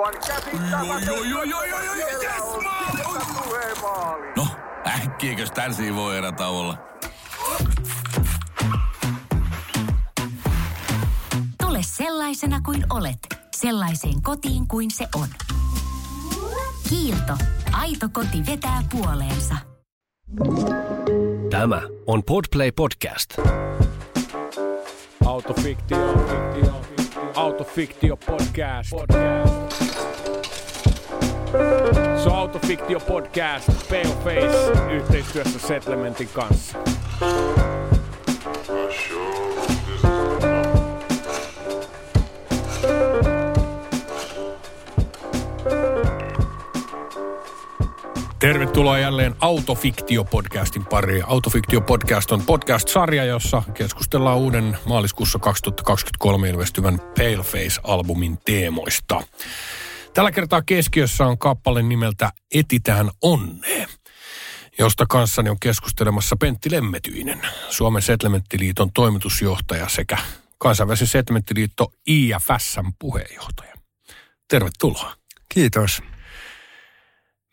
Aivan yes, maali! No, äkkiäkös tän voi erä olla? Tule sellaisena kuin olet, sellaiseen kotiin kuin se on. Kiilto. Aito koti vetää puoleensa. Tämä on Podplay Podcast. Autofiktio, fiktio, autofiktio podcast. podcast. Se on autofiktio podcast, Pale Face, yhteistyössä Settlementin kanssa. Tervetuloa jälleen Autofiktio-podcastin pariin. Autofiktio-podcast on podcast-sarja, jossa keskustellaan uuden maaliskuussa 2023 ilmestyvän Paleface-albumin teemoista. Tällä kertaa keskiössä on kappale nimeltä Etitään onnea, josta kanssani on keskustelemassa Pentti Lemmetyinen, Suomen Settlementtiliiton toimitusjohtaja sekä kansainvälisen Settlementtiliitto IFSn puheenjohtaja. Tervetuloa. Kiitos.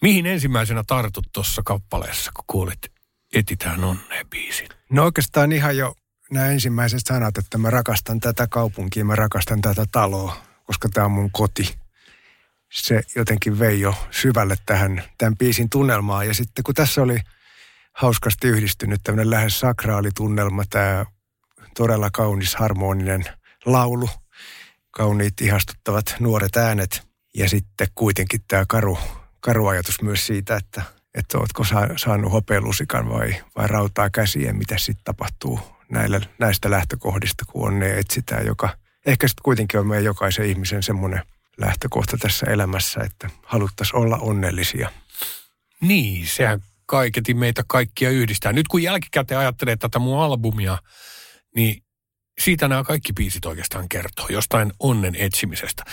Mihin ensimmäisenä tartut tuossa kappaleessa, kun kuulit Etitään onnea biisin? No oikeastaan ihan jo nämä ensimmäiset sanat, että mä rakastan tätä kaupunkia, mä rakastan tätä taloa, koska tämä on mun koti. Se jotenkin vei jo syvälle tähän tämän biisin tunnelmaan. Ja sitten kun tässä oli hauskasti yhdistynyt tämmöinen lähes sakraalitunnelma, tämä todella kaunis harmoninen laulu, kauniit ihastuttavat nuoret äänet ja sitten kuitenkin tämä karu karu ajatus myös siitä, että, että oletko saanut hopealusikan vai, vai rautaa käsiin, mitä sitten tapahtuu näillä, näistä lähtökohdista, kun onnea etsitään, joka ehkä sitten kuitenkin on meidän jokaisen ihmisen semmoinen lähtökohta tässä elämässä, että haluttaisiin olla onnellisia. Niin, sehän kaiketi meitä kaikkia yhdistää. Nyt kun jälkikäteen ajattelee tätä mun albumia, niin siitä nämä kaikki biisit oikeastaan kertoo, jostain onnen etsimisestä.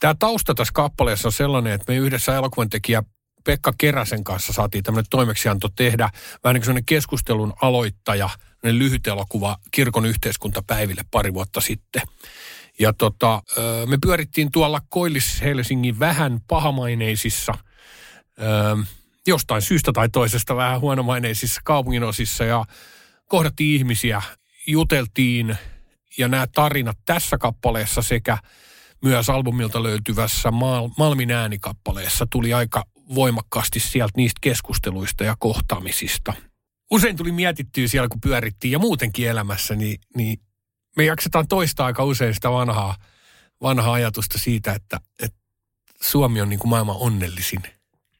Tämä tausta tässä kappaleessa on sellainen, että me yhdessä elokuvan tekijä Pekka Keräsen kanssa saatiin tämmöinen toimeksianto tehdä vähän niin kuin keskustelun aloittaja, lyhyt elokuva kirkon yhteiskuntapäiville pari vuotta sitten. Ja tota, me pyörittiin tuolla Koillis-Helsingin vähän pahamaineisissa, jostain syystä tai toisesta vähän huonomaineisissa kaupunginosissa ja kohdattiin ihmisiä, juteltiin ja nämä tarinat tässä kappaleessa sekä myös albumilta löytyvässä Mal- Malmin äänikappaleessa tuli aika voimakkaasti sieltä niistä keskusteluista ja kohtaamisista. Usein tuli mietittyä siellä, kun pyörittiin ja muutenkin elämässä, niin, niin me jaksetaan toistaa aika usein sitä vanhaa, vanhaa ajatusta siitä, että, että Suomi on niin kuin maailman onnellisin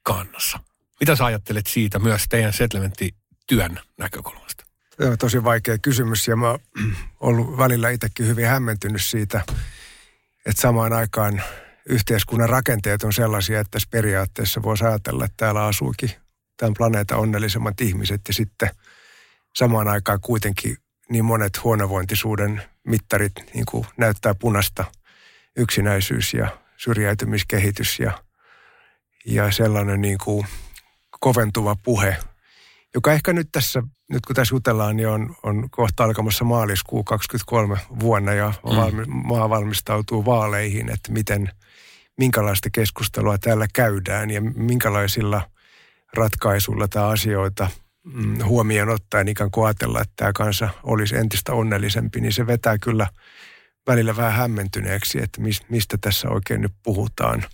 kannassa. Mitä sä ajattelet siitä myös teidän settlementti-työn näkökulmasta? On tosi vaikea kysymys ja mä oon ollut välillä itsekin hyvin hämmentynyt siitä, että samaan aikaan yhteiskunnan rakenteet on sellaisia, että tässä periaatteessa voisi ajatella, että täällä asuukin tämän planeetan onnellisemmat ihmiset ja sitten samaan aikaan kuitenkin niin monet huonovointisuuden mittarit niin kuin näyttää punasta yksinäisyys ja syrjäytymiskehitys ja, ja sellainen niin kuin koventuva puhe, joka ehkä nyt tässä, nyt kun tässä jutellaan, niin on, on kohta alkamassa maaliskuu 23 vuonna ja mm. valmi, maa valmistautuu vaaleihin, että miten – minkälaista keskustelua täällä käydään ja minkälaisilla ratkaisuilla tämä asioita mm, huomioon ottaen ikään kuin ajatella, että tämä kansa olisi entistä onnellisempi, niin se vetää kyllä välillä vähän hämmentyneeksi, että mistä tässä oikein nyt puhutaan.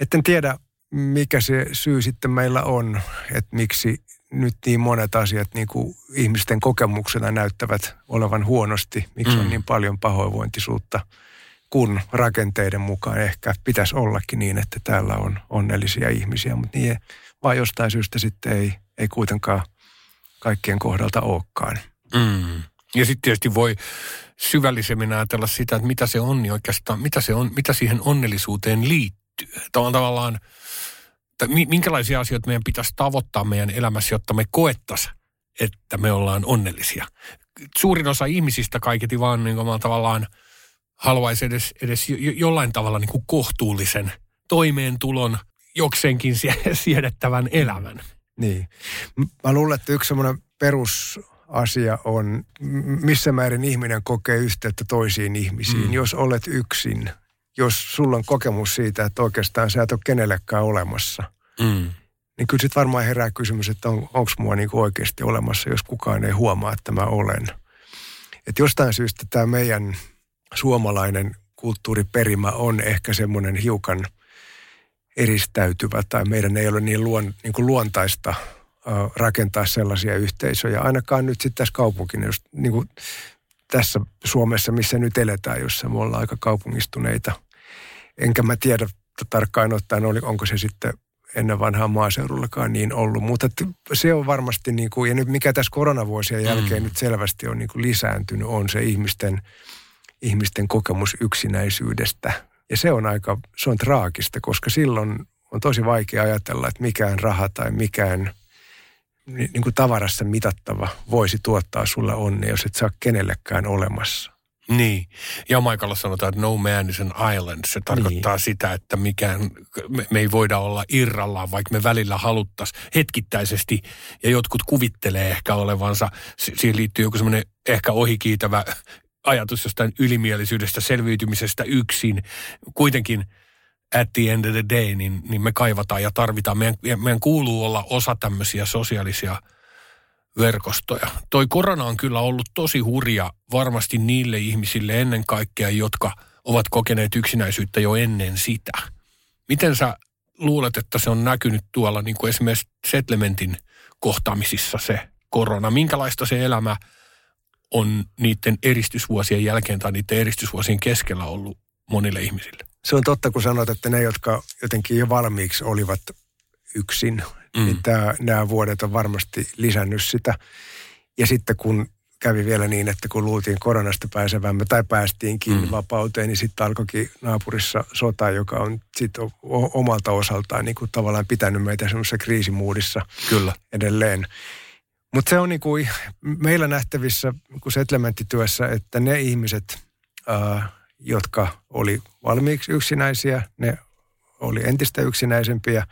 Etten tiedä, mikä se syy sitten meillä on, että miksi nyt niin monet asiat niin kuin ihmisten kokemuksena näyttävät olevan huonosti, miksi mm. on niin paljon pahoinvointisuutta – kun rakenteiden mukaan ehkä pitäisi ollakin niin, että täällä on onnellisia ihmisiä, mutta niin vaan jostain syystä sitten ei, ei kuitenkaan kaikkien kohdalta olekaan. Mm. Ja sitten tietysti voi syvällisemmin ajatella sitä, että mitä se on niin oikeastaan, mitä, se on, mitä siihen onnellisuuteen liittyy. Tavallaan, tavallaan minkälaisia asioita meidän pitäisi tavoittaa meidän elämässä, jotta me koettaisiin, että me ollaan onnellisia. Suurin osa ihmisistä kaiketi vaan niin kuin tavallaan – haluaisi edes, edes jollain tavalla niin kuin kohtuullisen toimeentulon, jokseenkin siedettävän elämän. Niin. Mä luulen, että yksi semmoinen perusasia on, missä määrin ihminen kokee yhteyttä toisiin ihmisiin. Mm. Jos olet yksin, jos sulla on kokemus siitä, että oikeastaan sä et ole kenellekään olemassa, Mm. niin kyllä sitten varmaan herää kysymys, että on, onko mua niin oikeasti olemassa, jos kukaan ei huomaa, että mä olen. Että jostain syystä tämä meidän suomalainen kulttuuriperimä on ehkä semmoinen hiukan eristäytyvä tai meidän ei ole niin, luon, niin kuin luontaista rakentaa sellaisia yhteisöjä. Ainakaan nyt sitten tässä kaupunkina, just niin kuin tässä Suomessa, missä nyt eletään, jossa me ollaan aika kaupungistuneita. Enkä mä tiedä tarkkaan ottaen, onko se sitten ennen vanhaa maaseudullakaan niin ollut. Mutta se on varmasti, niin kuin, ja nyt mikä tässä koronavuosien jälkeen mm. nyt selvästi on niin kuin lisääntynyt, on se ihmisten, ihmisten kokemus yksinäisyydestä. Ja se on aika, se on traagista, koska silloin on tosi vaikea ajatella, että mikään raha tai mikään ni- niin kuin tavarassa mitattava voisi tuottaa sulle onnea, jos et saa kenellekään olemassa. Niin. Jamaikalla sanotaan, että no man is an island. Se tarkoittaa niin. sitä, että mikään, me, me ei voida olla irrallaan, vaikka me välillä haluttaisiin hetkittäisesti. Ja jotkut kuvittelee ehkä olevansa, si- siihen liittyy joku semmoinen ehkä ohikiitävä ajatus jostain ylimielisyydestä, selviytymisestä yksin. Kuitenkin at the end of the day, niin, niin me kaivataan ja tarvitaan. Meidän, meidän kuuluu olla osa tämmöisiä sosiaalisia verkostoja. Toi korona on kyllä ollut tosi hurja varmasti niille ihmisille ennen kaikkea, jotka ovat kokeneet yksinäisyyttä jo ennen sitä. Miten sä luulet, että se on näkynyt tuolla niin kuin esimerkiksi settlementin kohtaamisissa se korona? Minkälaista se elämä on niiden eristysvuosien jälkeen tai niiden eristysvuosien keskellä ollut monille ihmisille? Se on totta, kun sanot, että ne, jotka jotenkin jo valmiiksi olivat yksin, mm. niin tämä, nämä vuodet on varmasti lisännyt sitä. Ja sitten kun kävi vielä niin, että kun luultiin koronasta pääsevämme tai päästiinkin mm. vapauteen, niin sitten alkoikin naapurissa sota, joka on sitten omalta osaltaan niin kuin tavallaan pitänyt meitä semmoisessa kriisimuudissa Kyllä. edelleen. Mutta se on niin kuin meillä nähtävissä kun settlementtityössä, että ne ihmiset, äh, jotka oli valmiiksi yksinäisiä, ne oli entistä yksinäisempiä.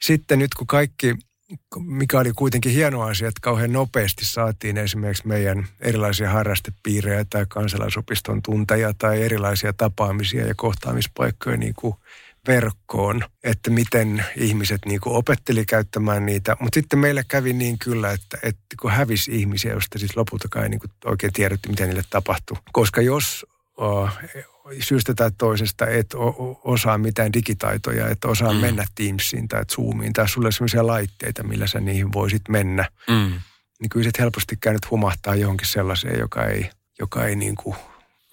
Sitten nyt kun kaikki, mikä oli kuitenkin hieno asia, että kauhean nopeasti saatiin esimerkiksi meidän erilaisia harrastepiirejä tai kansalaisopiston tunteja tai erilaisia tapaamisia ja kohtaamispaikkoja niin kuin verkkoon, että miten ihmiset niin kuin opetteli käyttämään niitä. Mutta sitten meillä kävi niin kyllä, että, että kun hävisi ihmisiä, joista siis lopultakaan ei niin kuin oikein tiedetty, mitä niille tapahtui. Koska jos uh, syystä tai toisesta et osaa mitään digitaitoja, et osaa mm. mennä Teamsiin tai Zoomiin tai sulle sellaisia laitteita, millä sä niihin voisit mennä, Mm. niin kyllä sit helposti käynyt humahtaa johonkin sellaiseen, joka ei, joka ei niin kuin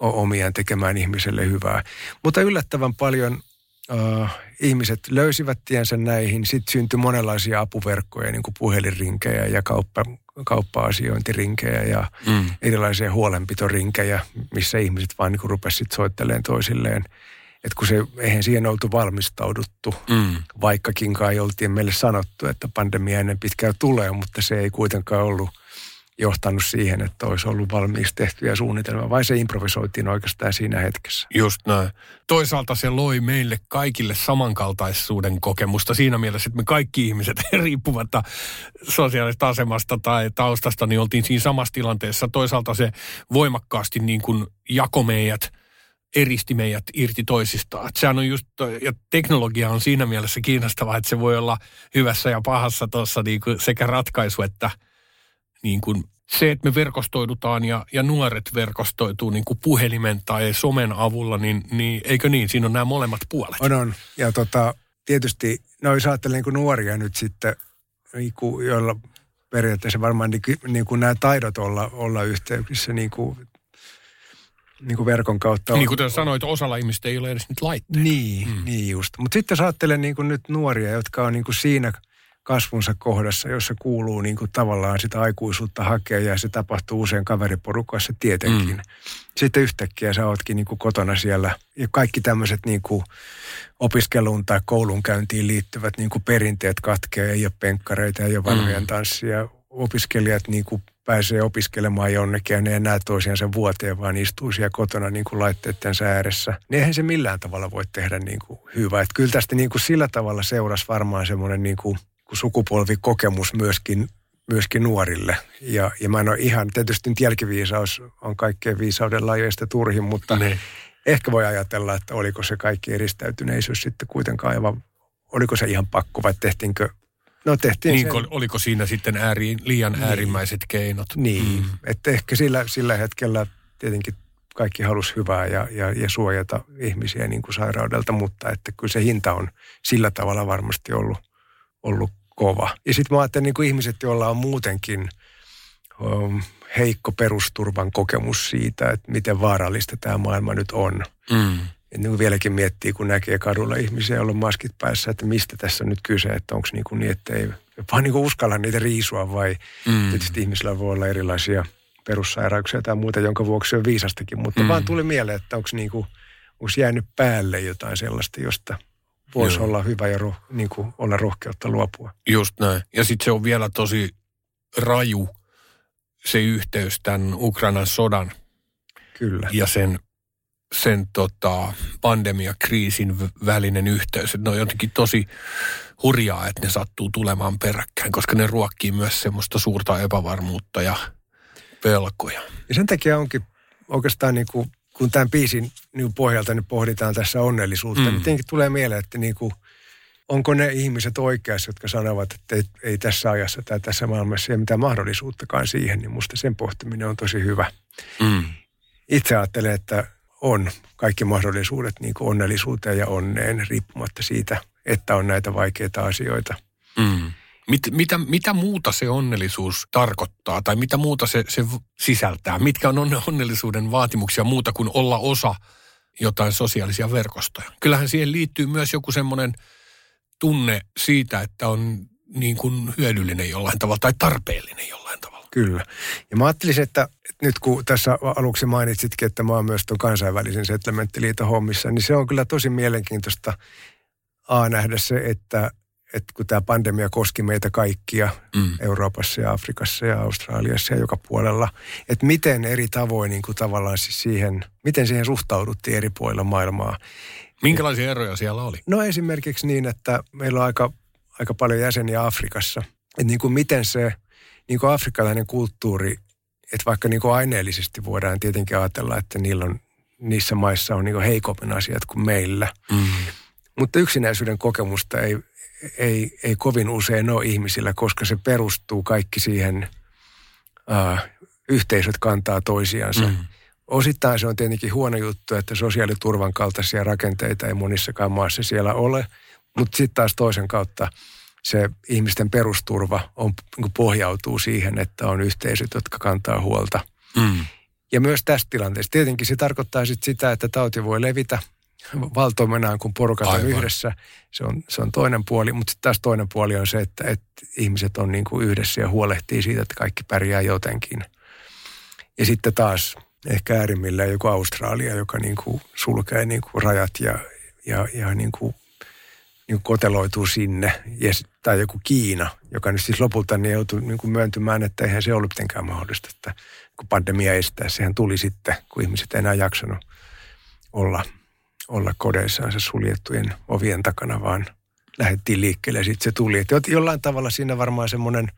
ole omiaan tekemään ihmiselle hyvää. Mutta yllättävän paljon uh, ihmiset löysivät tiensä näihin. Sitten syntyi monenlaisia apuverkkoja, niin kuin puhelinrinkejä ja kauppa, kauppa-asiointirinkejä ja Mm. erilaisia huolenpitorinkejä, missä ihmiset vaan niin rupesivat soittelemaan toisilleen. Että kun se, eihän siihen oltu valmistauduttu, Mm. vaikkakin kai oltiin meille sanottu, että pandemia ennen pitkään tulee, mutta se ei kuitenkaan ollut johtanut siihen, että olisi ollut valmiiksi tehtyjä suunnitelmia, vai se improvisoitiin oikeastaan siinä hetkessä. Just näin. Toisaalta se loi meille kaikille samankaltaisuuden kokemusta siinä mielessä, että me kaikki ihmiset riippumatta sosiaalisesta asemasta tai taustasta, niin oltiin siinä samassa tilanteessa. Toisaalta se voimakkaasti niin kuin jako meidät, eristi meidät irti toisistaan. Et sehän on just, ja teknologia on siinä mielessä kiinnostavaa, että se voi olla hyvässä ja pahassa tuossa niin sekä ratkaisu että niin kuin se, että me verkostoidutaan ja, ja nuoret verkostoituu niin kuin puhelimen tai somen avulla, niin, niin eikö niin? Siinä on nämä molemmat puolet. On, on. Ja tota, tietysti, no jos ajattelee niin kuin nuoria nyt sitten, niin kuin, joilla periaatteessa varmaan niin, niin kuin nämä taidot olla, olla yhteyksissä niin kuin, niin kuin verkon kautta. on- Niin kuin sanoit, osalla ihmistä ei ole edes nyt laitteita. Niin, mm. niin just. Mutta sitten jos ajattelee niin kuin nyt nuoria, jotka on niin kuin siinä kasvunsa kohdassa, jossa kuuluu niin kuin tavallaan sitä aikuisuutta hakea ja se tapahtuu usein kaveriporukassa tietenkin. Mm. Sitten yhtäkkiä sä ootkin niin kuin kotona siellä ja kaikki tämmöiset niin kuin opiskeluun tai koulunkäyntiin liittyvät niin kuin perinteet katkeaa, ei ole penkkareita, ei ole vanhojen tanssia. Opiskelijat niin kuin pääsee opiskelemaan jonnekin ja ne ei näe toisiansa vuoteen, vaan istuu siellä kotona niin kuin laitteiden ääressä. Niin eihän se millään tavalla voi tehdä niin kuin hyvää. Että kyllä tästä niin kuin sillä tavalla seurasi varmaan semmoinen niin kuin sukupolvikokemus myöskin, myöskin nuorille. Ja, ja mä en ole ihan, tietysti nyt jälkiviisaus on kaikkein viisauden lajeista turhin, mutta Niin. ehkä voi ajatella, että oliko se kaikki eristäytyneisyys sitten kuitenkaan aivan, oliko se ihan pakko vai tehtiinkö, no tehtiin Niin, sen- oliko siinä sitten ääri, liian äärimmäiset keinot? Niin, mm. että ehkä sillä, sillä hetkellä tietenkin kaikki halusi hyvää ja, ja, ja suojata ihmisiä niin kuin sairaudelta, mutta että kyllä se hinta on sillä tavalla varmasti ollut, ollut kova. Ja sitten mä ajattelen niin kuin ihmiset, joilla on muutenkin um, heikko perusturvan kokemus siitä, että miten vaarallista tämä maailma nyt on. Mm. Et niin kuin vieläkin miettii, kun näkee kadulla ihmisiä, joilla on maskit päässä, että mistä tässä on nyt kyse, että onko niin, kuin niin että ei vaan niin kuin uskalla niitä riisua vai Mm. Tietysti ihmisillä voi olla erilaisia perussairauksia tai muuta, jonka vuoksi on viisastakin, mutta Mm. vaan tuli mieleen, että onko niinku, onks jäänyt päälle jotain sellaista, josta voisi Joo. olla hyvä ja roh, niinku olla rohkeutta luopua. Just näin. Ja sitten se on vielä tosi raju se yhteys tämän Ukrainan sodan Kyllä. ja sen, sen tota, pandemiakriisin välinen yhteys. Ne on jotenkin tosi hurjaa, että ne sattuu tulemaan peräkkäin, koska ne ruokkii myös semmoista suurta epävarmuutta ja pelkoja. Ja sen takia onkin oikeastaan niinku, kun tämän biisin niinku pohjalta nyt pohditaan tässä onnellisuutta, Mm. niin tietenkin tulee mieleen, että niinku, onko ne ihmiset oikeassa, jotka sanovat, että ei, ei tässä ajassa tai tässä maailmassa ei ole mitään mahdollisuuttakaan siihen, niin musta sen pohtiminen on tosi hyvä. Mm. itse ajattelen, että on kaikki mahdollisuudet niin kuin onnellisuuteen ja onneen, riippumatta siitä, että on näitä vaikeita asioita. Mm. Mit, mitä, mitä muuta se onnellisuus tarkoittaa tai mitä muuta se, se sisältää? Mitkä on onne- onnellisuuden vaatimuksia muuta kuin olla osa jotain sosiaalisia verkostoja? Kyllähän siihen liittyy myös joku semmoinen tunne siitä, että on niin kuin hyödyllinen jollain tavalla tai tarpeellinen jollain tavalla. Kyllä. Ja mä ajattelisin, että nyt kun tässä aluksi mainitsitkin, että mä oon myös tuon kansainvälisen settlementtiliiton hommissa, niin se on kyllä tosi mielenkiintoista A nähdä se, että, että kun tämä pandemia koski meitä kaikkia Mm. Euroopassa ja Afrikassa ja Australiassa ja joka puolella, että miten eri tavoin niin kuin tavallaan siis siihen, miten siihen suhtauduttiin eri puolilla maailmaa. Minkälaisia eroja siellä oli? No esimerkiksi niin, että meillä on aika, aika paljon jäseniä Afrikassa. Että niin kuin miten se niin kuin afrikkalainen kulttuuri, että vaikka niin kuin aineellisesti voidaan tietenkin ajatella, että niillä on, niissä maissa on niin kuin heikommin asiat kuin meillä. Mm. Mutta yksinäisyyden kokemusta ei, ei, ei kovin usein ole ihmisillä, koska se perustuu kaikki siihen, äh, yhteisöt kantaa toisiansa. Mm. Osittain se on tietenkin huono juttu, että sosiaaliturvan kaltaisia rakenteita ei monissakaan maassa siellä ole, mutta sitten taas toisen kautta se ihmisten perusturva on, niin pohjautuu siihen, että on yhteisöt, jotka kantaa huolta. Mm. Ja myös tässä tilanteessa. Tietenkin se tarkoittaa sit sitä, että tauti voi levitä valtoimenaan, kun porukat on Aivan. yhdessä. Se on, se on toinen puoli, mutta sitten taas toinen puoli on se, että, että ihmiset on niin kuin yhdessä ja huolehtii siitä, että kaikki pärjää jotenkin. Ja sitten taas ehkä äärimmillään joku Australia, joka niin kuin sulkee niin kuin rajat ja, ja, ja niin kuin, niin kuin koteloituu sinne. Ja, sit- tai joku Kiina, joka nyt siis lopulta niin joutui niin kuin myöntymään, että eihän se ollut mitenkään mahdollista, että kun pandemia estää, sehän tuli sitten, kun ihmiset ei enää jaksanut olla, olla kodeissaansa suljettujen ovien takana, vaan lähdettiin liikkeelle ja sitten se tuli. Et jo- jollain tavalla siinä varmaan semmoinen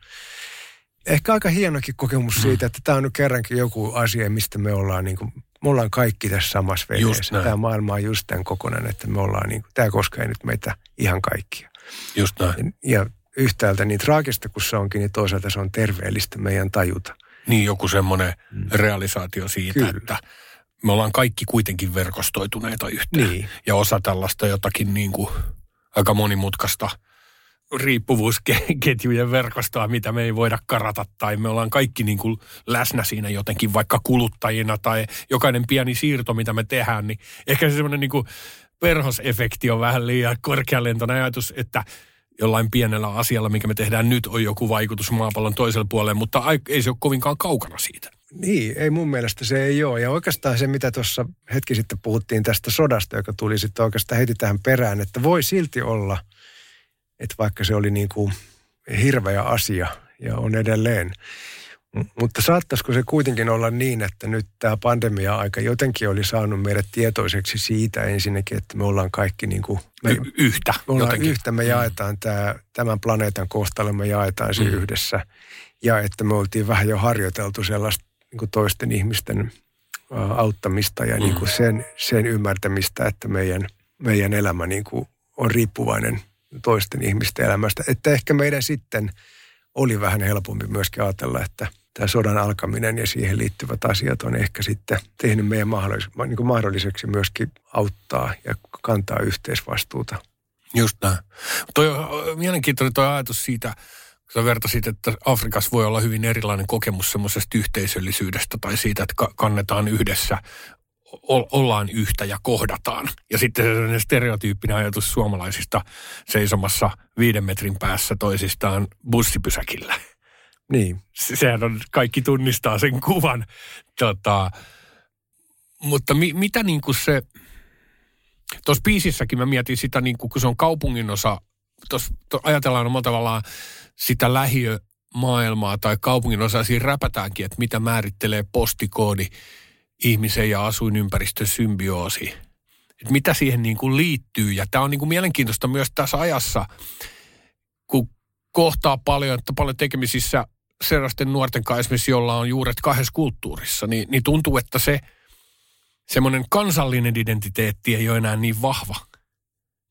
ehkä aika hienokin kokemus siitä, että tämä on nyt kerrankin joku asia, mistä me ollaan niin kuin, me ollaan kaikki tässä samassa veneessä. Tämä maailma on just tämän kokonainen, että me ollaan niin kuin, tämä koskee nyt meitä ihan kaikkia. Just näin. Ja yhtäältä niin traagista kuin se onkin, niin toisaalta se on terveellistä meidän tajuta. Niin joku semmoinen realisaatio siitä, Kyllä. että me ollaan kaikki kuitenkin verkostoituneita yhteen. Niin. Ja osa tällaista jotakin niin kuin aika monimutkaista riippuvuusketjujen verkostoa, mitä me ei voida karata, tai me ollaan kaikki niin kuin läsnä siinä jotenkin vaikka kuluttajina, tai jokainen pieni siirto, mitä me tehdään, niin ehkä se semmoinen niin kuin perhosefekti on vähän liian korkealentoinen ajatus, että jollain pienellä asialla, mikä me tehdään nyt, on joku vaikutus maapallon toiselle puolelle, mutta ei se ole kovinkaan kaukana siitä. Niin, ei mun mielestä se ei ole. Ja oikeastaan se, mitä tuossa hetki sitten puhuttiin tästä sodasta, joka tuli sitten oikeastaan heti tähän perään, että voi silti olla, että vaikka se oli niin kuin hirveä asia ja on edelleen, mutta saattaisiko se kuitenkin olla niin, että nyt tämä pandemia-aika jotenkin oli saanut meidät tietoiseksi siitä ensinnäkin, että me ollaan kaikki niin kuin, me, Y- yhtä me ollaan jotenkin. yhtä, me jaetaan tämä, tämän planeetan kohtalo, me jaetaan se Mm. mm. yhdessä. Ja että me oltiin vähän jo harjoiteltu sellaista niin kuin toisten ihmisten auttamista ja niin kuin sen, sen ymmärtämistä, että meidän, meidän elämä niin kuin on riippuvainen toisten ihmisten elämästä. Että ehkä meidän sitten oli vähän helpompi myöskin ajatella, että tämä sodan alkaminen ja siihen liittyvät asiat on ehkä sitten tehnyt meidän mahdollis- niin kuin mahdolliseksi myöskin auttaa ja kantaa yhteisvastuuta. Just näin. Toi on mielenkiintoinen toi ajatus siitä, sä vertasit, että Afrikassa voi olla hyvin erilainen kokemus semmoisesta yhteisöllisyydestä tai siitä, että ka- kannetaan yhdessä, ollaan yhtä ja kohdataan. Ja sitten se stereotyyppinen ajatus suomalaisista seisomassa viiden metrin päässä toisistaan bussipysäkillä. Niin, Se- Sehän on, kaikki tunnistaa sen kuvan. Tota, mutta mi, mitä niin kuin se, tuossa biisissäkin mä mietin sitä, niin kuin, kun se on kaupungin osa, tuossa to, ajatellaan omalla tavallaan sitä lähiömaailmaa tai kaupungin osaa, siinä räpätäänkin, että mitä määrittelee postikoodi ihmisen ja asuinympäristön symbioosi. Et mitä siihen niin kuin liittyy. Ja tämä on niin kuin mielenkiintoista myös tässä ajassa, kun kohtaa paljon, että paljon tekemisissä sellaisten nuorten kanssa esimerkiksi, jolla on juuret kahdessa kulttuurissa, niin, niin tuntuu, että se semmoinen kansallinen identiteetti ei ole enää niin vahva.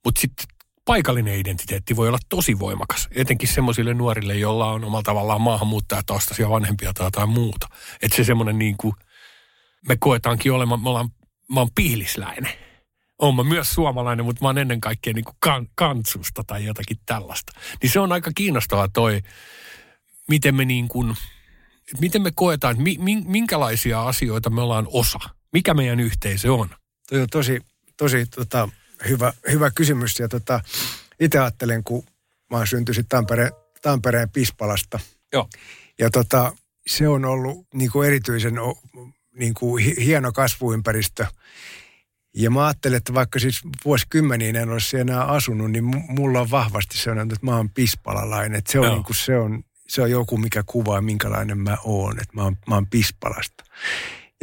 Mutta sitten paikallinen identiteetti voi olla tosi voimakas, etenkin semmoisille nuorille, joilla on omalla tavallaan maahanmuuttajataustaisia vanhempia tai jotain muuta. Että se semmoinen niin kuin, me koetaankin olemaan, me ollaan, mä oon piilisläinen. Oon mä myös suomalainen, mutta mä oon ennen kaikkea niin kuin kan, kansusta tai jotakin tällaista. Niin se on aika kiinnostavaa toi, miten me niin kuin, miten me koetaan, mi, min- minkälaisia asioita me ollaan osa. Mikä meidän yhteisö on? Toi on tosi, tosi tota, hyvä, hyvä kysymys. Ja tota, itse ajattelen, kun mä oon syntyisin Tampere, Tampereen Pispalasta. Joo. Ja tota, se on ollut niin kuin erityisen niin kuin hi- hieno kasvuympäristö. Ja mä ajattelen, että vaikka siis vuosikymmeniin en olisi enää asunut, niin mu- mulla on vahvasti sellainen, että mä oon pispalalainen. Että se on, Joo. niin kuin, se, on, se on joku, mikä kuvaa, minkälainen mä oon. Että mä oon, mä oon pispalasta.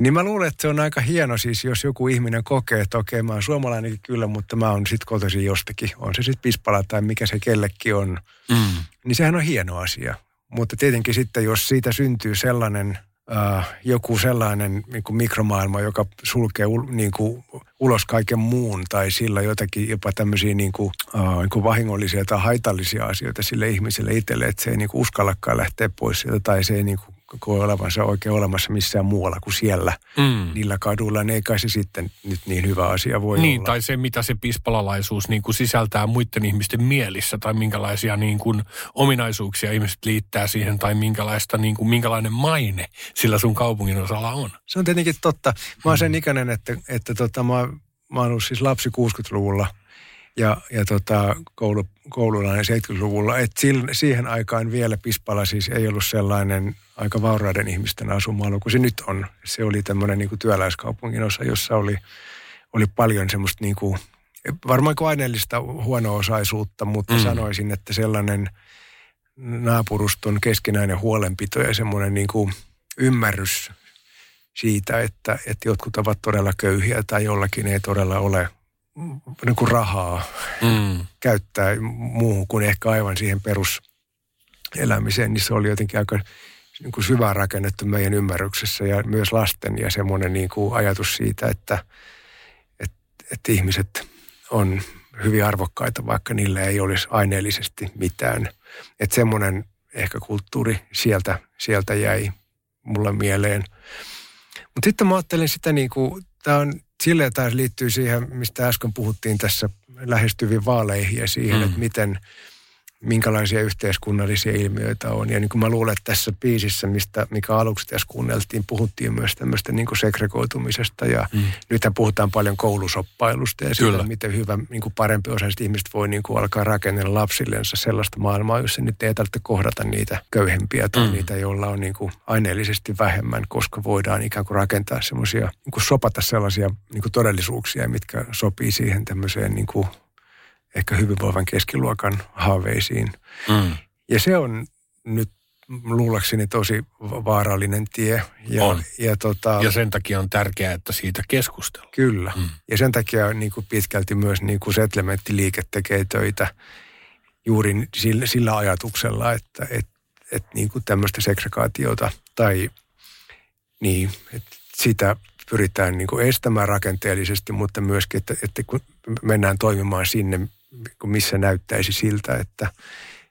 Niin mä luulen, että se on aika hieno siis, jos joku ihminen kokee, että okei, mä oon suomalainenkin kyllä, mutta mä oon sit kotoisin jostakin. On se sitten Pispala tai mikä se kellekin on. Mm. Niin sehän on hieno asia. Mutta tietenkin sitten, jos siitä syntyy sellainen, äh, joku sellainen niin kuin mikromaailma, joka sulkee ul, niin kuin, ulos kaiken muun tai sillä jotakin jopa tämmöisiä niin kuin, äh, niin kuin vahingollisia tai haitallisia asioita sille ihmiselle itselle, että se ei niin kuin uskallakaan lähteä pois sieltä tai se ei niin kuin koe olevansa oikein olemassa missään muualla kuin siellä Mm. niillä kaduilla, niin ei kai se sitten nyt niin hyvä asia voi Niin, olla. tai se, mitä se pispalalaisuus niin kuin sisältää muiden ihmisten mielissä, tai minkälaisia niin kuin, ominaisuuksia ihmiset liittää siihen, tai minkälaista, niin kuin, minkälainen maine sillä sun kaupungin osalla on. Se on tietenkin totta. Mä oon sen ikäinen, että, että tota, mä, mä oon ollut siis lapsi 60-luvulla ja, ja tota, koulu, koululainen 70-luvulla. Et sil, siihen aikaan vielä Pispala siis ei ollut sellainen aika vauraiden ihmisten asumaalla kuin se nyt on. Se oli tämmöinen niin työläiskaupungin osa, jossa oli, oli paljon semmoista niin kuin, varmaan kuin aineellista huono-osaisuutta, mutta mm. sanoisin, että sellainen naapuruston keskinäinen huolenpito ja semmoinen niin kuin ymmärrys siitä, että, että jotkut ovat todella köyhiä tai jollakin ei todella ole niin kuin rahaa Mm. käyttää muuhun kuin ehkä aivan siihen peruselämiseen, niin se oli jotenkin aika niin kuin syvään rakennettu meidän ymmärryksessä ja myös lasten ja semmoinen niin kuin ajatus siitä, että, että, että ihmiset on hyvin arvokkaita, vaikka niillä ei olisi aineellisesti mitään. Että semmoinen ehkä kulttuuri sieltä, sieltä jäi mulle mieleen. Mutta sitten mä ajattelin sitä niin kuin, tämä on silleen taas liittyy siihen, mistä äsken puhuttiin tässä lähestyviin vaaleihin ja siihen, mm. että miten, minkälaisia yhteiskunnallisia ilmiöitä on. Ja niin kuin mä luulen, että tässä biisissä, mistä, mikä aluksi tässä kuunneltiin, puhuttiin myös tämmöistä niin kuin segregoitumisesta. Ja mm. nythän puhutaan paljon koulusoppailusta ja siitä, Kyllä. miten hyvä niin kuin parempi osaiset ihmiset voi niin kuin alkaa rakennella lapsillensa sellaista maailmaa, jossa nyt ei tarvitse kohdata niitä köyhempiä tai mm. niitä, joilla on niin kuin aineellisesti vähemmän, koska voidaan ikään kuin rakentaa semmoisia, niin kuin sopata sellaisia niin kuin todellisuuksia, mitkä sopii siihen tämmöiseen niin kuin ehkä hyvinvoivan keskiluokan haaveisiin. Mm. Ja se on nyt luulakseni tosi va- vaarallinen tie. Ja, On. ja, tota, Ja sen takia on tärkeää, että siitä keskustellaan. Kyllä. Mm. Ja sen takia niin kuin pitkälti myös niin kuin settlementtiliike tekee töitä juuri sillä, sillä ajatuksella, että et, et niin kuin tämmöistä segregaatiota tai niin, että sitä pyritään niin kuin estämään rakenteellisesti, mutta myöskin, että, että kun mennään toimimaan sinne, missä näyttäisi siltä, että,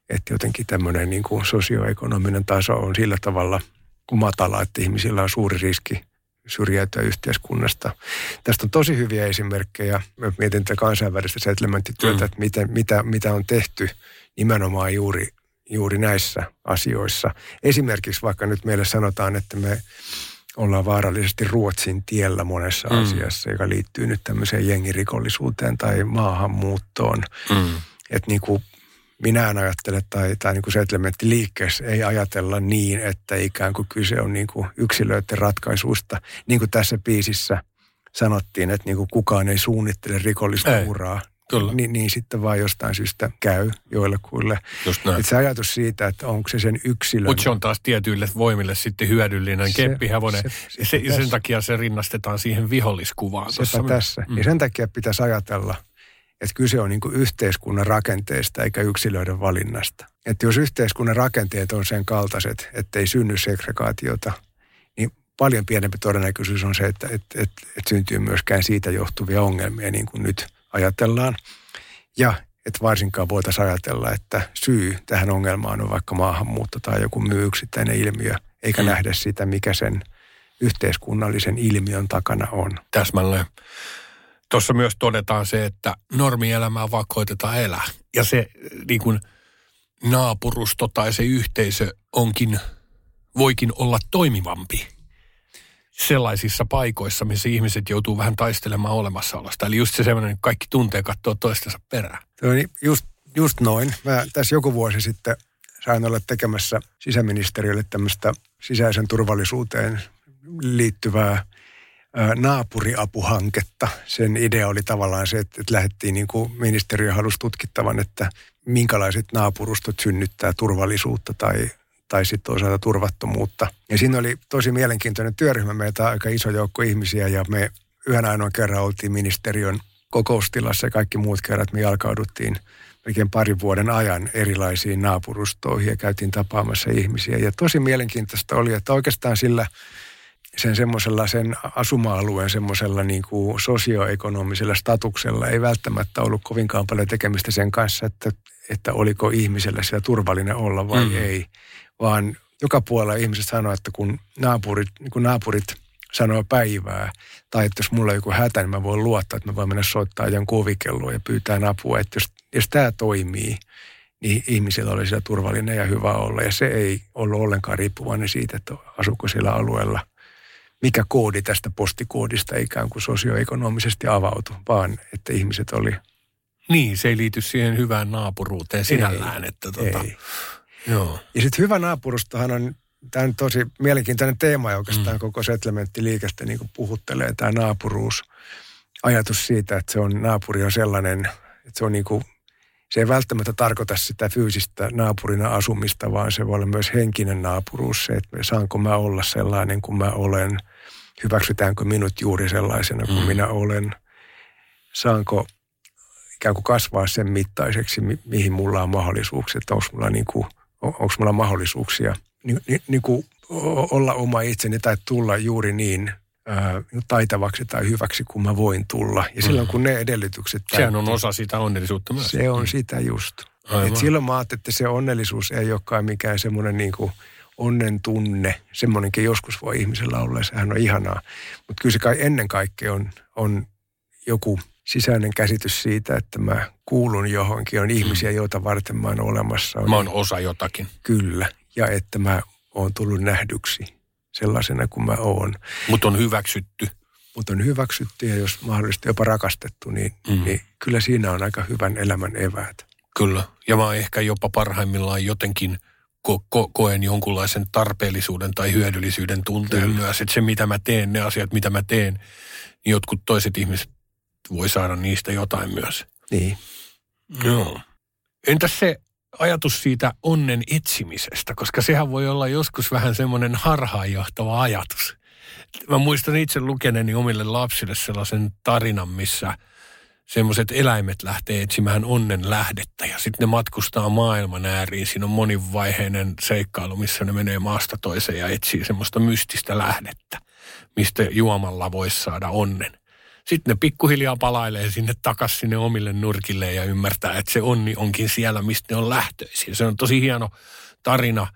että jotenkin tämmöinen niin kuin sosioekonominen taso on sillä tavalla matala, että ihmisillä on suuri riski syrjäytyä yhteiskunnasta. Tästä on tosi hyviä esimerkkejä. Mä mietin tätä kansainvälistä settlementtityötä, mm. että miten, mitä, mitä on tehty nimenomaan juuri, juuri näissä asioissa. Esimerkiksi vaikka nyt meille sanotaan, että me ollaan vaarallisesti Ruotsin tiellä monessa mm. asiassa, joka liittyy nyt tämmöiseen jengirikollisuuteen tai maahanmuuttoon. Mm. Että niin kuin minä en ajattele, tai, tai niin kuin settlementtiliikkeessä ei ajatella niin, että ikään kuin kyse on niin kuin yksilöiden ratkaisuista. Niin kuin tässä biisissä sanottiin, että niin kuin kukaan ei suunnittele rikollista ei. uraa. Kyllä. Ni, niin sitten vaan jostain syystä käy joillekuille. Just näin. se ajatus siitä, että onko se sen yksilön... Mutta se on taas tietyille voimille sitten hyödyllinen se, keppihevonen. Se, se, se, sen takia se rinnastetaan siihen viholliskuvaan. Sepä tässä. Mm. Ja sen takia pitäisi ajatella, että kyse on niin yhteiskunnan rakenteesta eikä yksilöiden valinnasta. Että jos yhteiskunnan rakenteet on sen kaltaiset, että ei synny segregaatiota, niin paljon pienempi todennäköisyys on se, että, että, että, että syntyy myöskään siitä johtuvia ongelmia, niin kuin nyt ajatellaan. Ja että varsinkaan voitaisiin ajatella, että syy tähän ongelmaan on vaikka maahanmuutto tai joku myy yksittäinen ilmiö, eikä mm. nähdä sitä, mikä sen yhteiskunnallisen ilmiön takana on. Täsmälleen. Tuossa myös todetaan se, että normielämää vaan koitetaan elää. Ja se niin kuin naapurusto tai se yhteisö onkin, voikin olla toimivampi sellaisissa paikoissa, missä ihmiset joutuu vähän taistelemaan olemassaolosta. Eli just se semmoinen, että kaikki tuntee katsoa toistensa perään. Se on just, just noin. Mä tässä joku vuosi sitten sain olla tekemässä sisäministeriölle tämmöistä sisäisen turvallisuuteen liittyvää naapuriapuhanketta. Sen idea oli tavallaan se, että, että lähdettiin niin kuin ministeriö halusi tutkittavan, että minkälaiset naapurustot synnyttää turvallisuutta tai, tai sitten toisaalta turvattomuutta. Ja siinä oli tosi mielenkiintoinen työryhmä, meitä aika iso joukko ihmisiä ja me yhden ainoan kerran oltiin ministeriön kokoustilassa ja kaikki muut kerrat me jalkauduttiin melkein parin vuoden ajan erilaisiin naapurustoihin ja käytiin tapaamassa ihmisiä. Ja tosi mielenkiintoista oli, että oikeastaan sillä sen semmoisella sen asuma-alueen semmoisella niin kuin sosioekonomisella statuksella ei välttämättä ollut kovinkaan paljon tekemistä sen kanssa, että, että oliko ihmisellä siellä turvallinen olla vai mm. ei. Vaan joka puolella ihmiset sanoo, että kun naapurit, niin kun naapurit sanoo päivää, tai että jos mulla on joku hätä, niin mä voin luottaa, että mä voin mennä soittaa jonkun kovikelloa ja pyytää apua. Että jos, jos tämä toimii, niin ihmisillä oli siellä turvallinen ja hyvä olla. Ja se ei ollut ollenkaan riippuvainen siitä, että asuuko siellä alueella – mikä koodi tästä postikoodista ikään kuin sosioekonomisesti avautui, vaan että ihmiset oli... Niin, se ei liity siihen hyvään naapuruuteen sinällään. Ei, että tota, ei. Joo. Ja sitten hyvä naapurustahan on, tämä on tosi mielenkiintoinen teema oikeastaan mm. koko settlementtiliikestä niin kuin puhuttelee tämä naapuruus. Ajatus siitä, että se on naapuri on sellainen, että se on niin kuin se ei välttämättä tarkoita sitä fyysistä naapurina asumista, vaan se voi olla myös henkinen naapuruus. Se, että saanko mä olla sellainen kuin mä olen, hyväksytäänkö minut juuri sellaisena kuin mm. minä olen, saanko ikään kuin kasvaa sen mittaiseksi, mi- mihin mulla on mahdollisuuksia, että onko mulla, niin kuin, onko mulla mahdollisuuksia niin, niin, niin kuin olla oma itseni tai tulla juuri niin ää, taitavaksi tai hyväksi kuin mä voin tulla. Ja silloin kun ne edellytykset... Täytyy, Sehän on osa sitä onnellisuutta myös. Se on sitä just. Et silloin mä ajattelin, että se onnellisuus ei olekaan mikään semmoinen niin kuin onnen tunne. Semmoinenkin joskus voi ihmisellä olla ja sehän on ihanaa. Mutta kyllä se kai ennen kaikkea on, on joku sisäinen käsitys siitä, että mä kuulun johonkin. On ihmisiä, mm. joita varten mä oon olemassa. Mä oon osa jotakin. Kyllä. Ja että mä oon tullut nähdyksi sellaisena kuin mä oon. Mutta on hyväksytty. Mutta on hyväksytty ja jos mahdollisesti jopa rakastettu, niin, mm. niin kyllä siinä on aika hyvän elämän eväät. Kyllä. Ja mä ehkä jopa parhaimmillaan jotenkin ko- ko- koen jonkunlaisen tarpeellisuuden tai hyödyllisyyden tunteen kyllä. myös. Että se, mitä mä teen, ne asiat, mitä mä teen, niin jotkut toiset ihmiset voi saada niistä jotain myös. Niin. Joo. Entäs se ajatus siitä onnen etsimisestä, koska sehän voi olla joskus vähän semmoinen harhaanjohtava ajatus. Mä muistan itse lukeneeni omille lapsille sellaisen tarinan, missä semmoiset eläimet lähtee etsimään onnen lähdettä ja sitten ne matkustaa maailman ääriin. Siinä on monivaiheinen seikkailu, missä ne menee maasta toiseen ja etsii semmoista mystistä lähdettä. mistä juomalla voisi saada onnen. Sitten ne pikkuhiljaa palailee sinne takas sinne omille nurkille ja ymmärtää, että se onni onkin siellä, mistä ne on lähtöisin. Se on tosi hieno tarina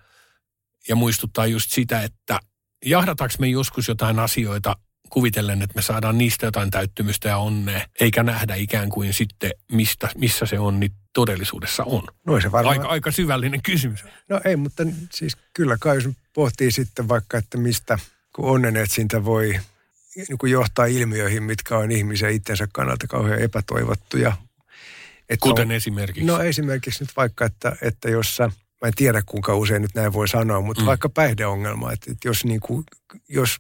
ja muistuttaa just sitä, että jahdataanko me joskus jotain asioita kuvitellen, että me saadaan niistä jotain täyttymystä ja onnea, eikä nähdä ikään kuin sitten, mistä, missä se onni todellisuudessa on. No se varmaan... Aika, aika syvällinen kysymys. No ei, mutta siis kyllä kai jos pohtii sitten vaikka, että mistä, kun onnenetsintä voi niin kuin johtaa ilmiöihin, mitkä on ihmisen itsensä kannalta kauhean epätoivottuja. Että Kuten on, esimerkiksi. No esimerkiksi nyt vaikka, että, että jos sä, mä en tiedä kuinka usein nyt näin voi sanoa, mutta mm. vaikka päihdeongelma, että, että jos, niin kuin, jos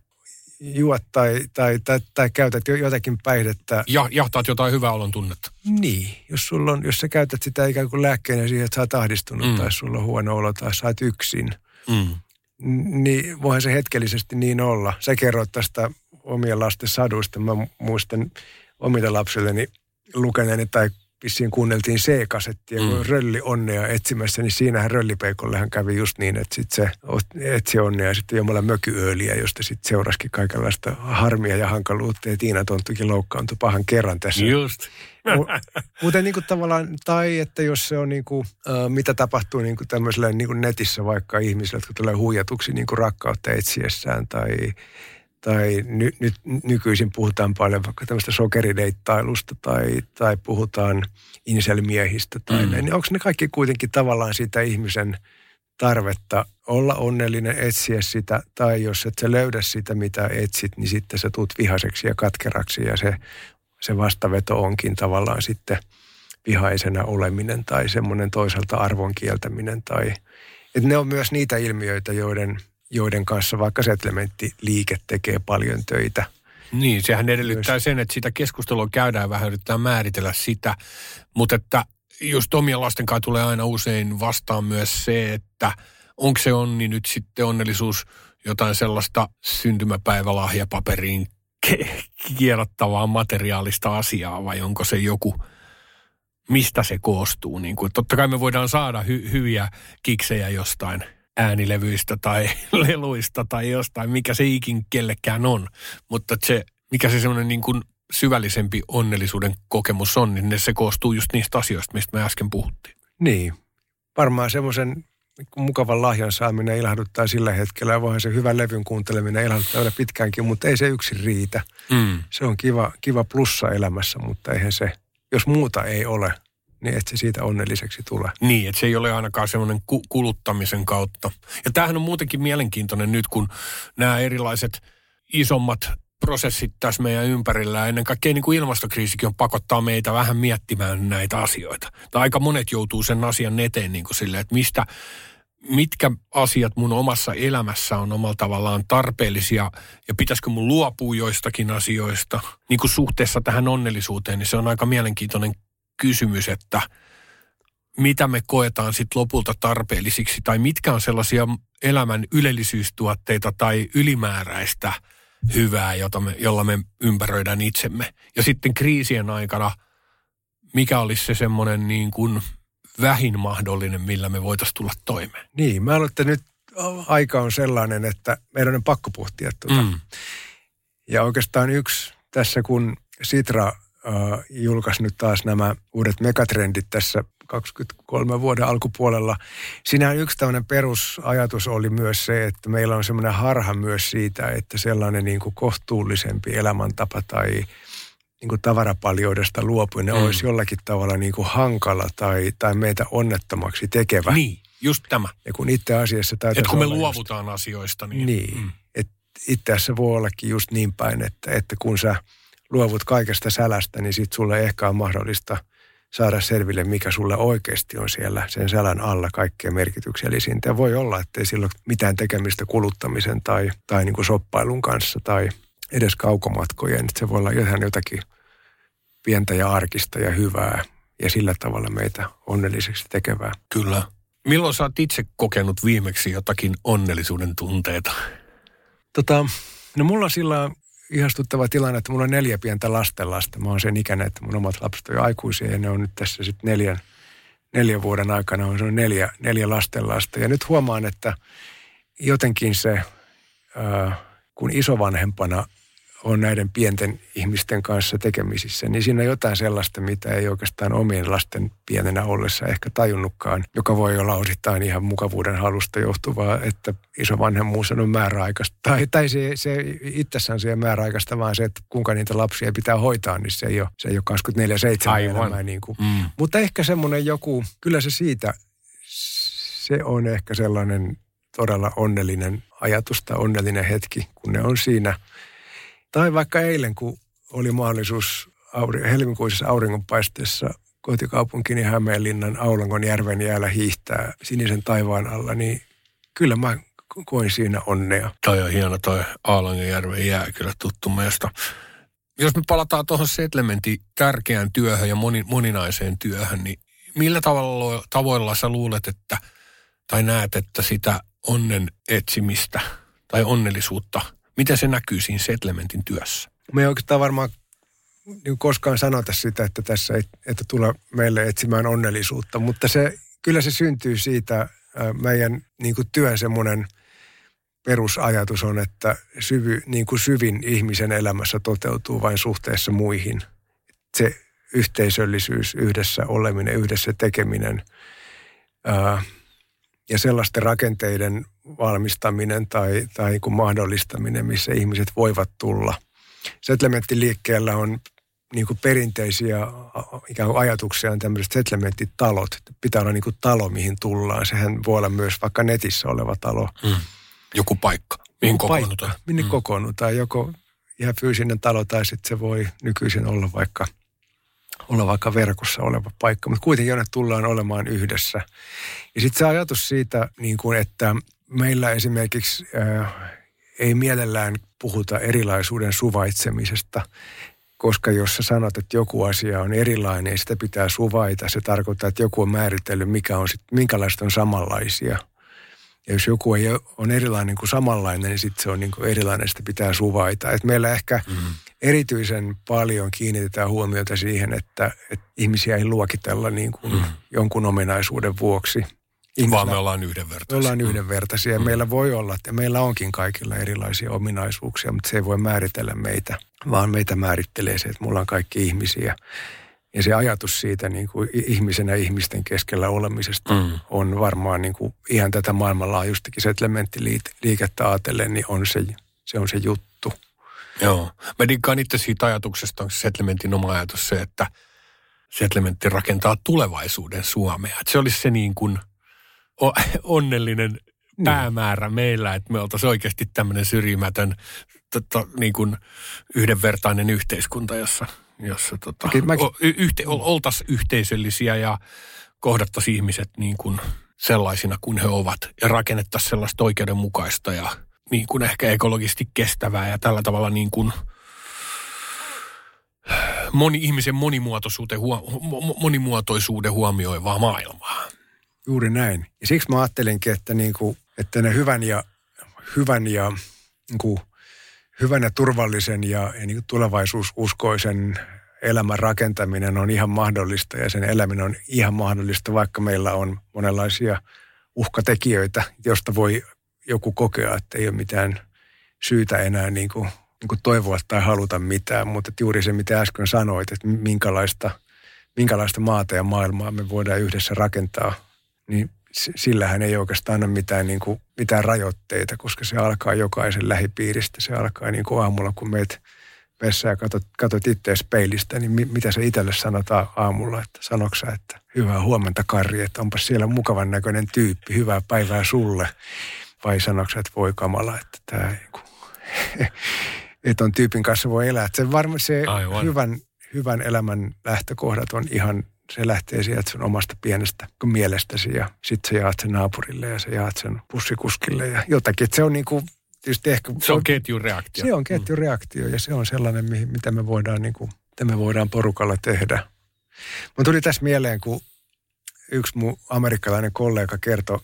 juot tai, tai, tai, tai käytät jotakin päihdettä. Ja, jahtaat jotain hyvää olon tunnetta. Niin, jos, sulla on, jos sä käytät sitä ikään kuin lääkkeenä siihen, että sä oot ahdistunut mm. tai sulla on huono olo tai sä oot yksin, mm. Niin voihan se hetkellisesti niin olla. Sä kerroit tästä omien lasten saduista. Mä muistan omille lapsilleni lukeneeni tai vissiin kuunneltiin C-kasettia, kun mm. rölli onnea etsimässä, niin siinähän röllipeikollehan kävi just niin, että sit se etsi onnea ja sitten jomalla mökyöliä, josta sitten seuraskin kaikenlaista harmia ja hankaluutta ja Tiina Tonttukin loukkaantui pahan kerran tässä. Just. Mutta niin kuin tavallaan, tai että jos se on niin kuin, äh, mitä tapahtuu niin kuin tämmöisellä niin kuin netissä vaikka ihmisille, jotka tulee huijatuksi niin kuin rakkautta etsiessään tai tai ny, nyt nykyisin puhutaan paljon vaikka tämmöistä sokerideittailusta tai, tai puhutaan inselmiehistä tai mm. näin, niin onko ne kaikki kuitenkin tavallaan sitä ihmisen tarvetta olla onnellinen, etsiä sitä, tai jos et sä löydä sitä, mitä etsit, niin sitten sä tuut vihaseksi ja katkeraksi ja se, se vastaveto onkin tavallaan sitten vihaisena oleminen tai semmoinen toisaalta arvon kieltäminen tai, että ne on myös niitä ilmiöitä, joiden – joiden kanssa vaikka settlementtiliike tekee paljon töitä. Niin, sehän edellyttää Myös. sen, että sitä keskustelua käydään vähän, yrittää määritellä sitä, mutta että just omien lasten kanssa tulee aina usein vastaan myös se, että onko se onni nyt sitten onnellisuus jotain sellaista syntymäpäivälahjapaperiin kierrottavaa materiaalista asiaa vai onko se joku, mistä se koostuu. Niin kuin, totta kai me voidaan saada hy- hyviä kiksejä jostain – äänilevyistä tai leluista tai jostain, mikä se ikin kellekään on. Mutta se, mikä se semmoinen niin kuin syvällisempi onnellisuuden kokemus on, niin se koostuu just niistä asioista, mistä me äsken puhuttiin. Niin, varmaan semmoisen mukavan lahjan saaminen ilahduttaa sillä hetkellä. Ja voihan se hyvän levyn kuunteleminen ilahduttaa vielä pitkäänkin, mutta ei se yksin riitä. Mm. Se on kiva, kiva plussa elämässä, mutta eihän se, jos muuta ei ole, niin että se siitä onnelliseksi tulee. Niin, että se ei ole ainakaan semmoinen ku- kuluttamisen kautta. Ja tämähän on muutenkin mielenkiintoinen nyt, kun nämä erilaiset isommat prosessit tässä meidän ympärillä, ennen kaikkea niin kuin ilmastokriisikin on pakottaa meitä vähän miettimään näitä asioita. Tai aika monet joutuu sen asian eteen niin kuin silleen, että mistä, mitkä asiat mun omassa elämässä on omalla tavallaan tarpeellisia ja pitäisikö mun luopua joistakin asioista. Niin kuin suhteessa tähän onnellisuuteen, niin se on aika mielenkiintoinen kysymys, että mitä me koetaan sitten lopulta tarpeellisiksi tai mitkä on sellaisia elämän ylellisyystuotteita tai ylimääräistä hyvää, jota me, jolla me ympäröidään itsemme. Ja sitten kriisien aikana, mikä olisi se semmoinen niin kuin vähin mahdollinen, millä me voitaisiin tulla toimeen. Niin, mä että nyt aika on sellainen, että meidän on pakko pohtia tuota. Mm. Ja oikeastaan yksi tässä, kun Sitra äh, julkaisi nyt taas nämä uudet megatrendit tässä 23 vuoden alkupuolella. Siinähän yksi tämmöinen perusajatus oli myös se, että meillä on semmoinen harha myös siitä, että sellainen niin kuin kohtuullisempi elämäntapa tai niin kuin tavarapaljoudesta luopuminen mm. olisi jollakin tavalla niin kuin hankala tai, tai meitä onnettomaksi tekevä. Niin, just tämä. Ja kun itse asiassa Että kun me luovutaan just, asioista. Niin, niin mm. että itse asiassa voi ollakin just niin päin, että, että kun sä – luovut kaikesta sälästä, niin sitten sulle ehkä on mahdollista saada selville, mikä sulle oikeasti on siellä sen sälän alla kaikkea merkityksellisintä. Ja voi olla, että ei sillä ole mitään tekemistä kuluttamisen tai, tai niin kuin soppailun kanssa tai edes kaukomatkojen. Se voi olla ihan jotakin pientä ja arkista ja hyvää ja sillä tavalla meitä onnelliseksi tekevää. Kyllä. Milloin sä oot itse kokenut viimeksi jotakin onnellisuuden tunteita? Tota, no mulla on sillä ihastuttava tilanne, että mulla on neljä pientä lastenlasta. Mä oon sen ikäinen, että mun omat lapset on jo aikuisia ja ne on nyt tässä sitten neljän, neljän vuoden aikana on se neljä, neljä lastenlasta. Ja nyt huomaan, että jotenkin se, äh, kun isovanhempana on näiden pienten ihmisten kanssa tekemisissä, niin siinä on jotain sellaista, mitä ei oikeastaan omien lasten pienenä ollessa ehkä tajunnutkaan, joka voi olla osittain ihan mukavuuden halusta johtuvaa, että isovanhemmuus on määräaikaista. Tai, tai se, se itsessään se määräaikaista, vaan se, että kuinka niitä lapsia pitää hoitaa, niin se ei ole, se ei ole 24-7 elämää. Niin kuin. Mm. Mutta ehkä semmoinen joku, kyllä se siitä, se on ehkä sellainen todella onnellinen ajatus tai onnellinen hetki, kun ne on siinä – tai vaikka eilen, kun oli mahdollisuus helmikuisessa auringonpaisteessa kotikaupunkini Hämeenlinnan Aulangon järven jäällä hiihtää sinisen taivaan alla, niin kyllä mä koin siinä onnea. Toi on hieno toi Aulangon järven jää kyllä tuttu meistä. Jos me palataan tuohon Settlementin tärkeään työhön ja moni, moninaiseen työhön, niin millä tavalla, tavoilla sä luulet, että tai näet, että sitä onnen etsimistä tai onnellisuutta – Miten se näkyy siinä settlementin työssä? Me ei oikeastaan varmaan niin koskaan sanota sitä, että tässä että tule meille etsimään onnellisuutta, mutta se, kyllä se syntyy siitä meidän niin kuin työn semmoinen perusajatus on, että syvy, niin kuin syvin ihmisen elämässä toteutuu vain suhteessa muihin. Se yhteisöllisyys, yhdessä oleminen, yhdessä tekeminen ää, ja sellaisten rakenteiden valmistaminen tai, tai kun mahdollistaminen, missä ihmiset voivat tulla. Settlementtiliikkeellä on niin kuin perinteisiä ikään kuin ajatuksia on tämmöiset settlementtitalot. Pitää olla niin kuin talo, mihin tullaan. Sehän voi olla myös vaikka netissä oleva talo. Mm. Joku paikka, mihin Joku kokoonnutaan. Paikka, minne mm. kokoonnutaan. Joko ihan fyysinen talo tai sitten se voi nykyisin olla vaikka, olla vaikka verkossa oleva paikka. Mutta kuitenkin jonne tullaan olemaan yhdessä. Ja sitten se ajatus siitä, niin kuin, että meillä esimerkiksi äh, ei mielellään puhuta erilaisuuden suvaitsemisesta, koska jos sä sanot, että joku asia on erilainen ja sitä pitää suvaita, se tarkoittaa, että joku on määritellyt, mikä on sit, minkälaiset on samanlaisia. Ja jos joku ei on erilainen kuin samanlainen, niin sitten se on niin kuin erilainen, sitä pitää suvaita. Et meillä ehkä mm. erityisen paljon kiinnitetään huomiota siihen, että, että ihmisiä ei luokitella niin kuin mm. jonkun ominaisuuden vuoksi – Ihmisellä, Vaan me ollaan yhdenvertaisia. Me ollaan yhdenvertaisia. Mm. Meillä voi olla, että meillä onkin kaikilla erilaisia ominaisuuksia, mutta se ei voi määritellä meitä, vaan meitä määrittelee se, että mulla on kaikki ihmisiä. Ja se ajatus siitä niin kuin ihmisenä ihmisten keskellä olemisesta mm. on varmaan niin kuin ihan tätä maailmanlaajuistakin settlementtiliikettä ajatellen, niin on se, se on se juttu. Joo. Mä diggaan itse siitä ajatuksesta, on settlementin oma ajatus se, että settlementti rakentaa tulevaisuuden Suomea. Että se olisi se niin kuin – onnellinen niin. päämäärä meillä, että me oltaisiin oikeasti tämmöinen syrjimätön, tota, niin kuin yhdenvertainen yhteiskunta, jossa, jossa tota, okay, mäkin... yhte, oltaisiin yhteisöllisiä ja kohdattaisiin ihmiset niin kuin sellaisina kuin he ovat ja rakennettaisiin sellaista oikeudenmukaista ja niin kuin ehkä ekologisesti kestävää ja tällä tavalla niin kuin moni, ihmisen monimuotoisuuden, monimuotoisuuden huomioivaa maailmaa. Juuri näin. Ja siksi mä ajattelinkin, että, niin kuin, että ne hyvän ja, hyvän ja, niin kuin, hyvän ja turvallisen ja, niin tulevaisuususkoisen elämän rakentaminen on ihan mahdollista ja sen eläminen on ihan mahdollista, vaikka meillä on monenlaisia uhkatekijöitä, josta voi joku kokea, että ei ole mitään syytä enää niin kuin, niin kuin toivoa tai haluta mitään. Mutta juuri se, mitä äsken sanoit, että minkälaista, minkälaista maata ja maailmaa me voidaan yhdessä rakentaa – niin sillähän ei oikeastaan ole mitään, niin kuin, mitään rajoitteita, koska se alkaa jokaisen lähipiiristä. Se alkaa niin kuin aamulla, kun meet vessaan ja katsot, katsot itse peilistä, niin mi, mitä se itselle sanotaan aamulla, että sanoksa, että hyvää huomenta Karri, että onpa siellä mukavan näköinen tyyppi, hyvää päivää sulle. Vai sanoksa, että voi kamala, että tämä niin että on tyypin kanssa voi elää. Että se varmaan se hyvän, hyvän elämän lähtökohdat on ihan se lähtee sieltä sun omasta pienestä mielestäsi ja sitten sä jaat sen naapurille ja sä jaat sen bussikuskille ja jotakin. Et se on niinku, tietysti ehkä... Se on ketjureaktio. Se on ketjureaktio ja se on sellainen, mitä me voidaan, niinku, mitä me voidaan porukalla tehdä. Mun tuli tässä mieleen, kun yksi mun amerikkalainen kollega kertoi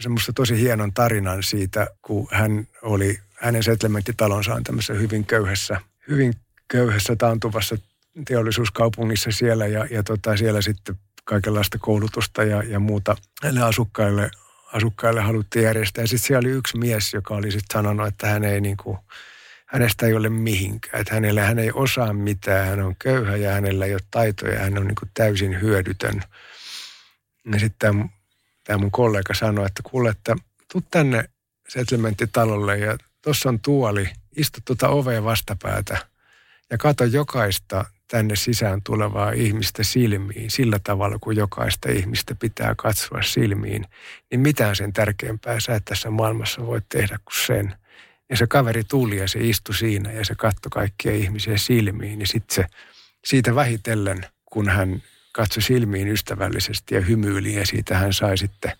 semmoista tosi hienon tarinan siitä, kun hän oli, hänen settlementtitalonsa on tämmöisessä hyvin köyhässä, hyvin köyhässä taantuvassa teollisuuskaupungissa siellä ja, ja tota, siellä sitten kaikenlaista koulutusta ja, ja muuta näille asukkaille asukkaille haluttiin järjestää. Sitten siellä oli yksi mies, joka oli sitten sanonut, että hän ei niin kuin, hänestä ei ole mihinkään. Että hänellä hän ei osaa mitään, hän on köyhä ja hänellä ei ole taitoja, hän on niin kuin täysin hyödytön. Ja sitten tämä mun kollega sanoi, että kuule, että tuu tänne settlementtitalolle ja tuossa on tuoli, istu tuota ovea vastapäätä ja kato jokaista tänne sisään tulevaa ihmistä silmiin sillä tavalla, kuin jokaista ihmistä pitää katsoa silmiin, niin mitään sen tärkeämpää sä et tässä maailmassa voi tehdä kuin sen. Ja se kaveri tuli ja se istui siinä ja se katsoi kaikkia ihmisiä silmiin. Ja sitten se siitä vähitellen, kun hän katsoi silmiin ystävällisesti ja hymyili ja siitä hän sai sitten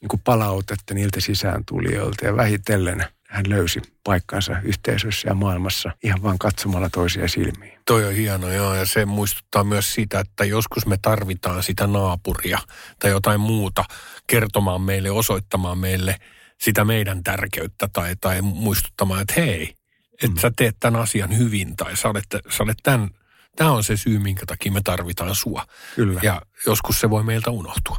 niin kuin palautetta niiltä sisään tulijoilta ja vähitellen hän löysi paikkansa yhteisössä ja maailmassa ihan vain katsomalla toisia silmiin. Toi on hieno, joo, ja se muistuttaa myös sitä, että joskus me tarvitaan sitä naapuria tai jotain muuta kertomaan meille, osoittamaan meille sitä meidän tärkeyttä tai, tai muistuttamaan, että hei, että mm. sä teet tämän asian hyvin tai sä olet, sä olet tämän, tämä on se syy, minkä takia me tarvitaan sua. Kyllä. Ja joskus se voi meiltä unohtua.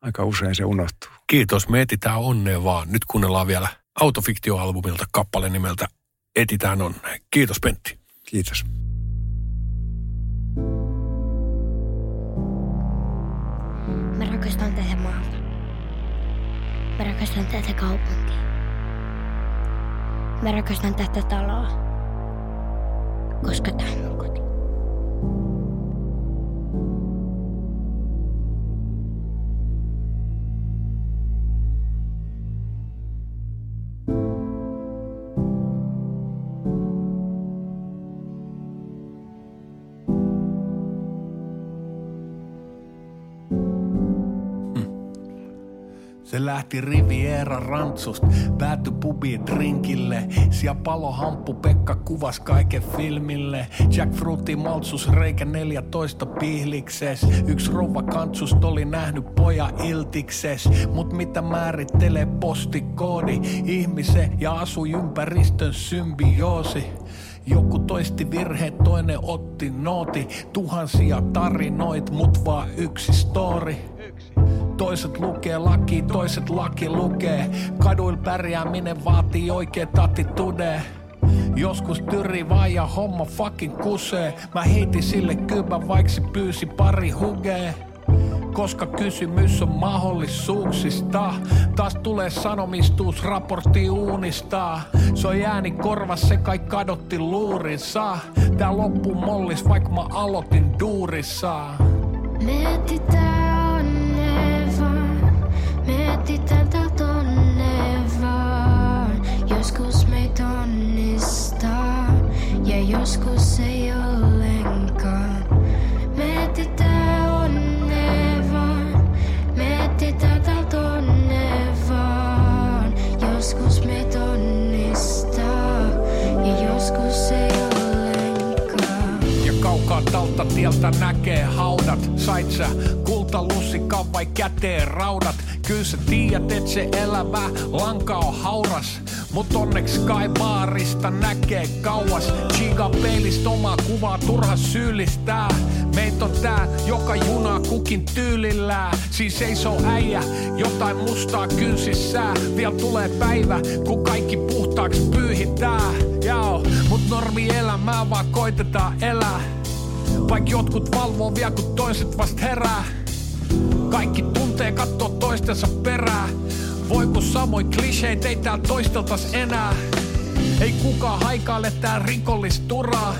Aika usein se unohtuu. Kiitos, me etitään onnea vaan. Nyt kuunnellaan vielä autofiktioalbumilta kappale nimeltä Etitään onnea. Kiitos Pentti. Kiitos. Mä rakastan tätä maata. Mä rakastan tätä kaupunkia. Mä rakastan tätä taloa. Koska tää on koti. Lähti Riviera Rantsust, päätty pubiin drinkille. Sia palo hamppu Pekka kuvas kaiken filmille. Jackfruitti maltsus reikä 14 pihlikses. Yksi rouva kantsust oli nähnyt poja iltikses. Mut mitä määrittelee postikoodi? Ihmisen ja asui ympäristön symbioosi. Joku toisti virheet, toinen otti nooti. Tuhansia tarinoit, mut vaan yksi story. Toiset lukee laki, toiset laki lukee. Kaduil pärjääminen vaatii oikeet attitude. Joskus tyri vaan ja homma fucking kusee. Mä heitin sille kybän, vaiksi pyysi pari hugee. Koska kysymys on mahdollisuuksista. Taas tulee sanomistuus, raportti uunistaa. Se on ääni korvassa, se kai kadotti luurinsa. Tää loppu mollis, vaikka mä aloitin duurissa. Me tieltä näkee haudat. Sait sä kultalussikan vai käteen raudat? Kyllä sä tiedät, et se elävä lanka on hauras. Mut onneksi Sky Baarista näkee kauas. Chiga peilistä omaa kuvaa turha syyllistää. Meit on tää, joka junaa kukin tyylillään. Siis seisoo äijä, jotain mustaa kynsissään. Vielä tulee päivä, kun kaikki puhtaaksi pyyhitää. Jao, mut normi elämää vaan koitetaan elää. Vaik jotkut valvoo vielä, kun toiset vast herää. Kaikki tuntee kattoo toistensa perää. Voiko samoin kliseet ei täällä toisteltas enää? Ei kukaan haikaile tää rikollisturaa.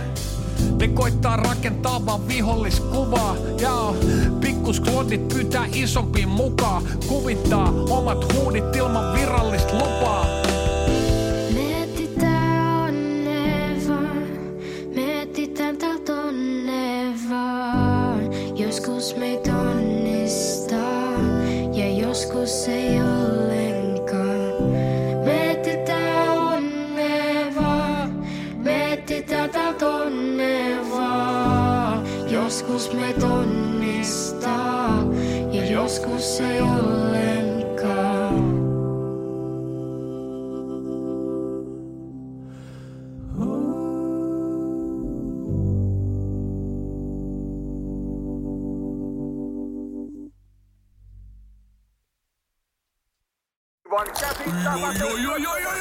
Ne koittaa rakentaa vaan viholliskuvaa. Jaa, pikkusklodit pyytää isompiin mukaan. Kuvittaa omat huudit ilman virallista lupaa. Etsitään täältä onnea vaan. Joskus meitä onnistaa Joskus meitä onnistaa ja joskus ei ollenkaan. Aivan käsittämätöntä. Oi, oi, oi, oi,